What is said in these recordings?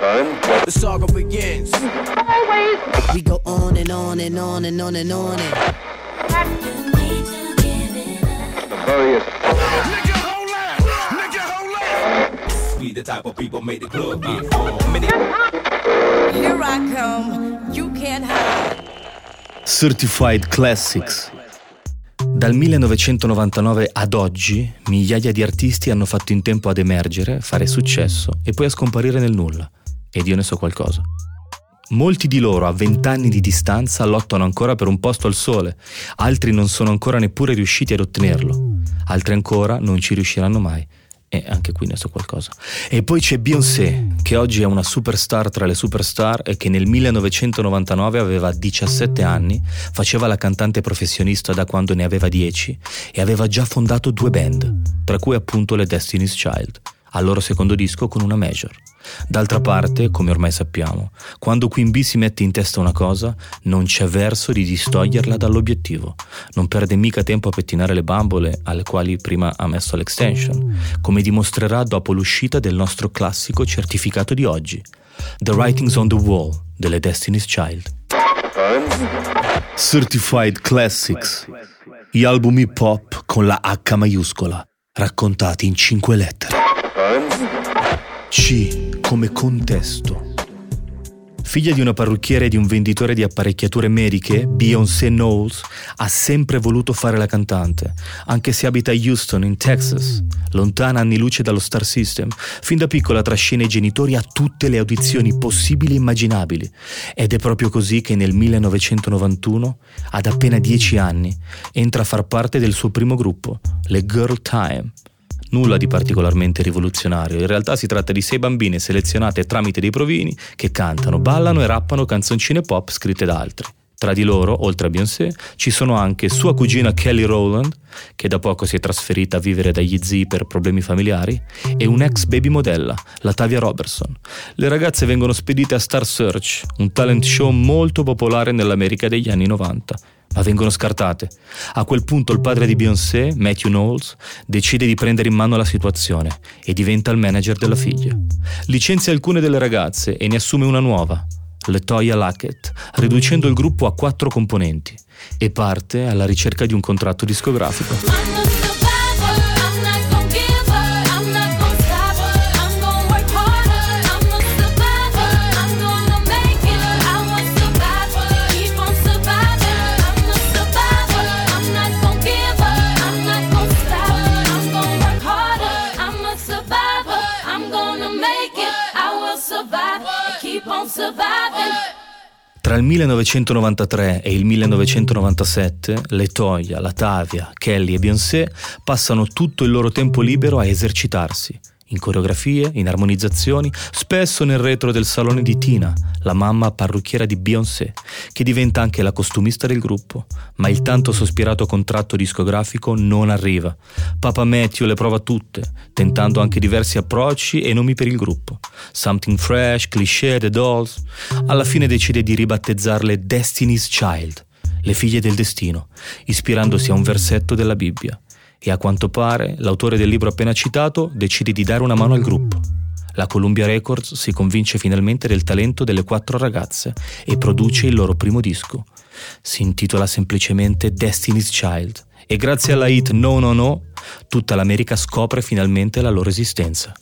The saga begins. We go on and on and on and on and on and. Up! We the type of people make the club get full. Here I come, you can't hide. Certified Classics. Dal 1999 ad oggi migliaia di artisti hanno fatto in tempo ad emergere, fare successo e poi a scomparire nel nulla. Ed io ne so qualcosa. Molti di loro a vent'anni di distanza lottano ancora per un posto al sole, altri non sono ancora neppure riusciti ad ottenerlo, altri ancora non ci riusciranno mai. E anche qui ne so qualcosa. E poi c'è Beyoncé, che oggi è una superstar tra le superstar e che nel 1999 aveva 17 anni, faceva la cantante professionista da quando ne aveva 10 e aveva già fondato due band, tra cui appunto le Destiny's Child, al loro secondo disco con una major. D'altra parte, come ormai sappiamo, quando Queen Bee si mette in testa una cosa, non c'è verso di distoglierla dall'obiettivo. Non perde mica tempo a pettinare le bambole alle quali prima ha messo l'extension, come dimostrerà dopo l'uscita del nostro classico certificato di oggi, The Writings on the Wall delle Destiny's Child. Certified Classics. Gli album hip hop con la H maiuscola, raccontati in cinque lettere. C come contesto. Figlia di una parrucchiera e di un venditore di apparecchiature mediche, Beyoncé Knowles ha sempre voluto fare la cantante, anche se abita a Houston, in Texas, lontana anni luce dallo Star System. Fin da piccola trascina i genitori a tutte le audizioni possibili e immaginabili. Ed è proprio così che nel 1991, ad appena 10 anni, entra a far parte del suo primo gruppo, le Girl Time. Nulla di particolarmente rivoluzionario, in realtà si tratta di sei bambine selezionate tramite dei provini che cantano, ballano e rappano canzoncine pop scritte da altri. Tra di loro, oltre a Beyoncé, ci sono anche sua cugina Kelly Rowland, che da poco si è trasferita a vivere dagli zii per problemi familiari, e un'ex baby modella, la Tavia Robertson. Le ragazze vengono spedite a Star Search, un talent show molto popolare nell'America degli anni 90, ma vengono scartate. A quel punto il padre di Beyoncé, Matthew Knowles, decide di prendere in mano la situazione e diventa il manager della figlia. Licenzia alcune delle ragazze e ne assume una nuova, Letoya Lackett, riducendo il gruppo a quattro componenti e parte alla ricerca di un contratto discografico. Tra il 1993 e il 1997, Letoya, Latavia, Kelly e Beyoncé passano tutto il loro tempo libero a esercitarsi, in coreografie, in armonizzazioni, spesso nel retro del salone di Tina, la mamma parrucchiera di Beyoncé, che diventa anche la costumista del gruppo, ma il tanto sospirato contratto discografico non arriva. Papa Matthew le prova tutte, tentando anche diversi approcci e nomi per il gruppo. Something Fresh, Cliché, The Dolls. Alla fine decide di ribattezzarle Destiny's Child, le figlie del destino, ispirandosi a un versetto della Bibbia e a quanto pare l'autore del libro appena citato decide di dare una mano al gruppo. La Columbia Records si convince finalmente del talento delle quattro ragazze e produce il loro primo disco. Si intitola semplicemente Destiny's Child e grazie alla hit No No No tutta l'America scopre finalmente la loro esistenza.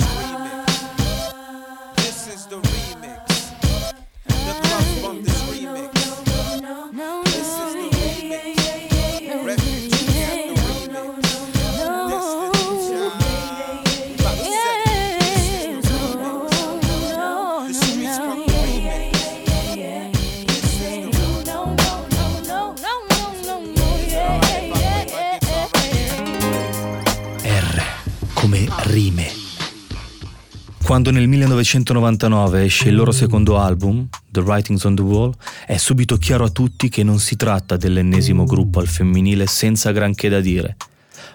Quando nel 1999 esce il loro secondo album, The Writings on the Wall, è subito chiaro a tutti che non si tratta dell'ennesimo gruppo al femminile senza granché da dire.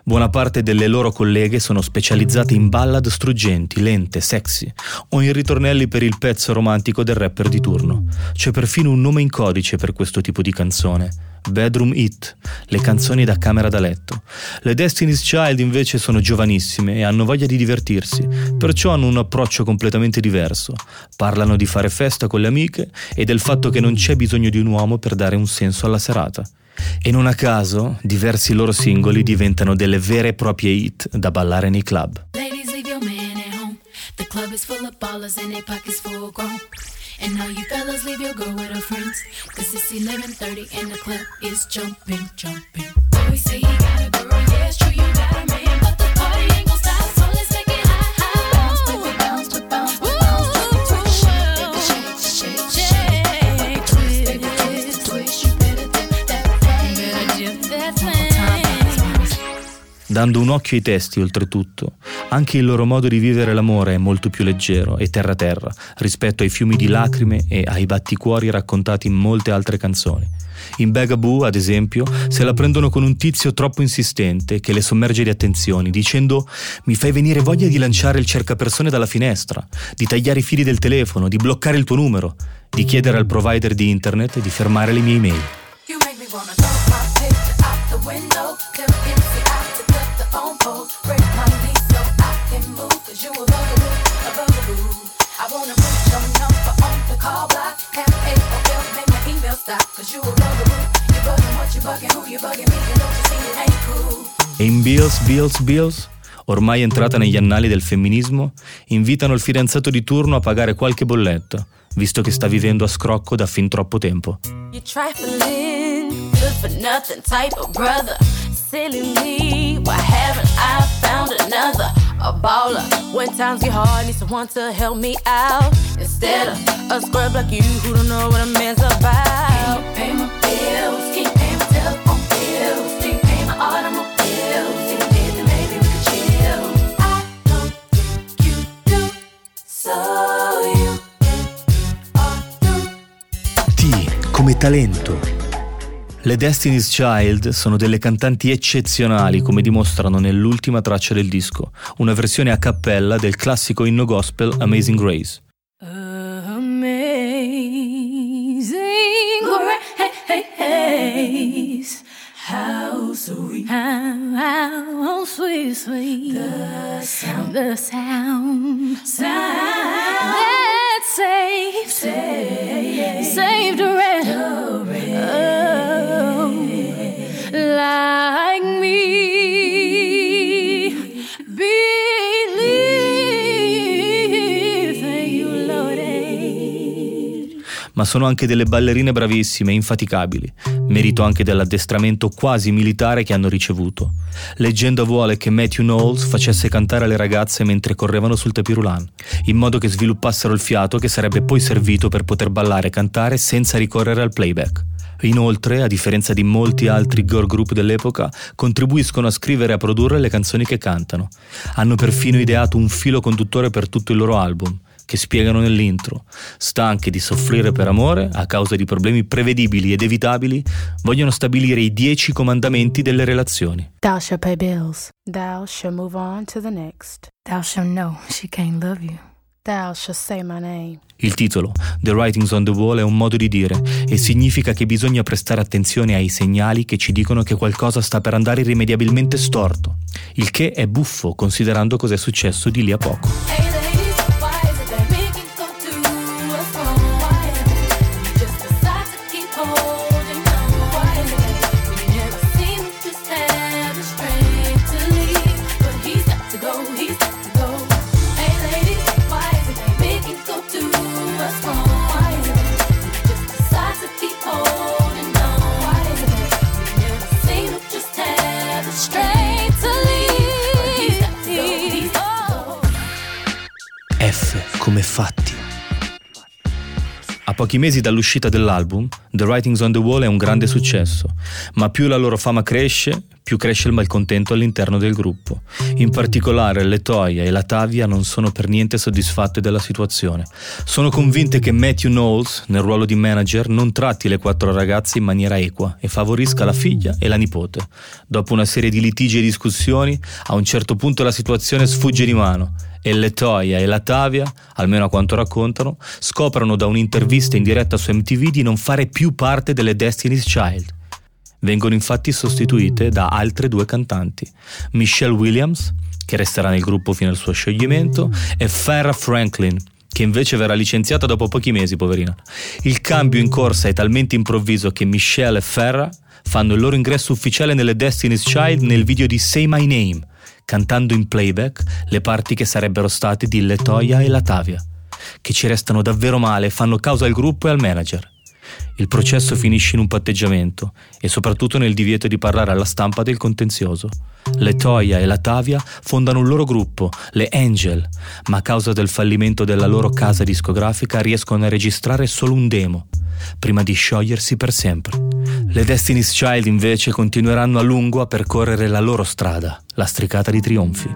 Buona parte delle loro colleghe sono specializzate in ballad struggenti, lente, sexy o in ritornelli per il pezzo romantico del rapper di turno. C'è perfino un nome in codice per questo tipo di canzone, bedroom hit, le canzoni da camera da letto. Le Destiny's Child invece sono giovanissime e hanno voglia di divertirsi, perciò hanno un approccio completamente diverso. Parlano di fare festa con le amiche e del fatto che non c'è bisogno di un uomo per dare un senso alla serata. E non a caso, diversi loro singoli diventano delle vere e proprie hit da ballare nei club. The club is full of ballers and their pockets full grown. And all you fellas, leave your girl with her friends. Cause it's 11.30 and the club is jumping, jumping. Boy, say Dando un occhio ai testi, oltretutto, anche il loro modo di vivere l'amore è molto più leggero e terra-terra rispetto ai fiumi di lacrime e ai batticuori raccontati in molte altre canzoni. In Begaboo, ad esempio, se la prendono con un tizio troppo insistente che le sommerge di attenzioni, dicendo mi fai venire voglia di lanciare il cercapersone dalla finestra, di tagliare i fili del telefono, di bloccare il tuo numero, di chiedere al provider di internet di fermare le mie email. Bills, Bills, Bills, ormai entrata negli annali del femminismo, invitano il fidanzato di turno a pagare qualche bolletta, visto che sta vivendo a scrocco da fin troppo tempo. You? A baller. When times get hard, need someone to help me out. Instead of a scrub like you who don't know what a man's about. Can't pay my bills, can't pay talento. Le Destiny's Child sono delle cantanti eccezionali come dimostrano nell'ultima traccia del disco, una versione a cappella del classico inno gospel Amazing Grace. Amazing grace, how sweet, how, how sweet, sweet. The sound, the sound, sound ma sono anche delle ballerine bravissime e infaticabili, merito anche dell'addestramento quasi militare che hanno ricevuto. Leggenda vuole che Matthew Knowles facesse cantare le ragazze mentre correvano sul tapirulan, in modo che sviluppassero il fiato che sarebbe poi servito per poter ballare e cantare senza ricorrere al playback. Inoltre, a differenza di molti altri girl group dell'epoca, contribuiscono a scrivere e a produrre le canzoni che cantano. Hanno perfino ideato un filo conduttore per tutto il loro album, che spiegano nell'intro. Stanche di soffrire per amore, a causa di problemi prevedibili ed evitabili, vogliono stabilire i dieci comandamenti delle relazioni. Thou shalt pay bills. Thou shalt move on to the next. Thou shalt know she can't love you. Thou shalt say my name. Il titolo, The Writings on the Wall, è un modo di dire e significa che bisogna prestare attenzione ai segnali che ci dicono che qualcosa sta per andare irrimediabilmente storto, il che è buffo considerando cos'è successo di lì a poco. Pochi mesi dall'uscita dell'album, The Writings on the Wall è un grande successo, ma più la loro fama cresce, più cresce il malcontento all'interno del gruppo. In particolare Letoia e Latavia non sono per niente soddisfatte della situazione. Sono convinte che Matthew Knowles, nel ruolo di manager, non tratti le quattro ragazze in maniera equa e favorisca la figlia e la nipote. Dopo una serie di litigi e discussioni, a un certo punto la situazione sfugge di mano e Letoia e Latavia, almeno a quanto raccontano, scoprono da un'intervista in diretta su MTV di non fare più parte delle Destiny's Child. Vengono infatti sostituite da altre due cantanti, Michelle Williams, che resterà nel gruppo fino al suo scioglimento, e Farrah Franklin, che invece verrà licenziata dopo pochi mesi, poverina. Il cambio in corsa è talmente improvviso che Michelle e Farrah fanno il loro ingresso ufficiale nelle Destiny's Child nel video di Say My Name, cantando in playback le parti che sarebbero state di Letoya e Latavia, che ci restano davvero male e fanno causa al gruppo e al manager. Il processo finisce in un patteggiamento e soprattutto nel divieto di parlare alla stampa del contenzioso. Letoya e Latavia fondano un loro gruppo, le Angel, ma a causa del fallimento della loro casa discografica riescono a registrare solo un demo, prima di sciogliersi per sempre. Le Destiny's Child invece continueranno a lungo a percorrere la loro strada, lastricata di trionfi.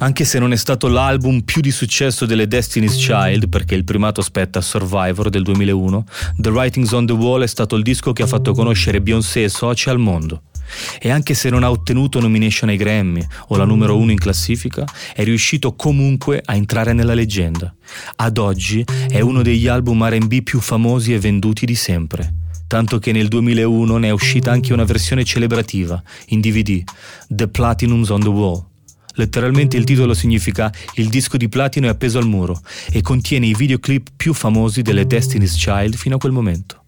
Anche se non è stato l'album più di successo delle Destiny's Child, perché il primato spetta a Survivor del 2001, The Writings on the Wall è stato il disco che ha fatto conoscere Beyoncé e soci al mondo. E anche se non ha ottenuto nomination ai Grammy o la numero uno in classifica, è riuscito comunque a entrare nella leggenda. Ad oggi è uno degli album RB più famosi e venduti di sempre. Tanto che nel 2001 ne è uscita anche una versione celebrativa, in DVD, The Platinums on the Wall. Letteralmente il titolo significa Il disco di platino è appeso al muro e contiene i videoclip più famosi delle Destiny's Child fino a quel momento.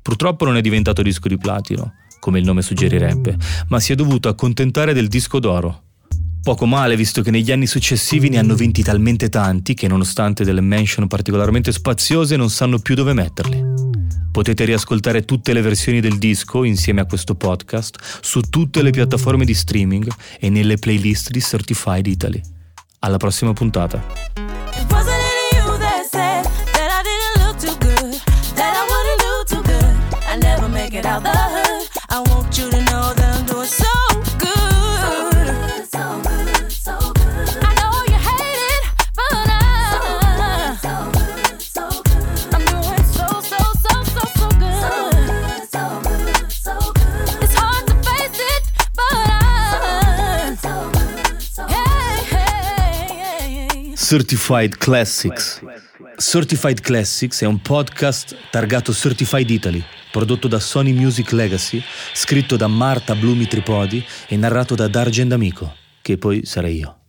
Purtroppo non è diventato disco di platino, come il nome suggerirebbe, ma si è dovuto accontentare del disco d'oro. Poco male, visto che negli anni successivi ne hanno vinti talmente tanti che, nonostante delle mention particolarmente spaziose, non sanno più dove metterli. Potete riascoltare tutte le versioni del disco insieme a questo podcast su tutte le piattaforme di streaming e nelle playlist di Certified Italy. Alla prossima puntata. Certified Classics. Certified Classics è un podcast targato Certified Italy, prodotto da Sony Music Legacy, scritto da Marta Blumi Tripodi e narrato da Dargen D'Amico, che poi sarei io.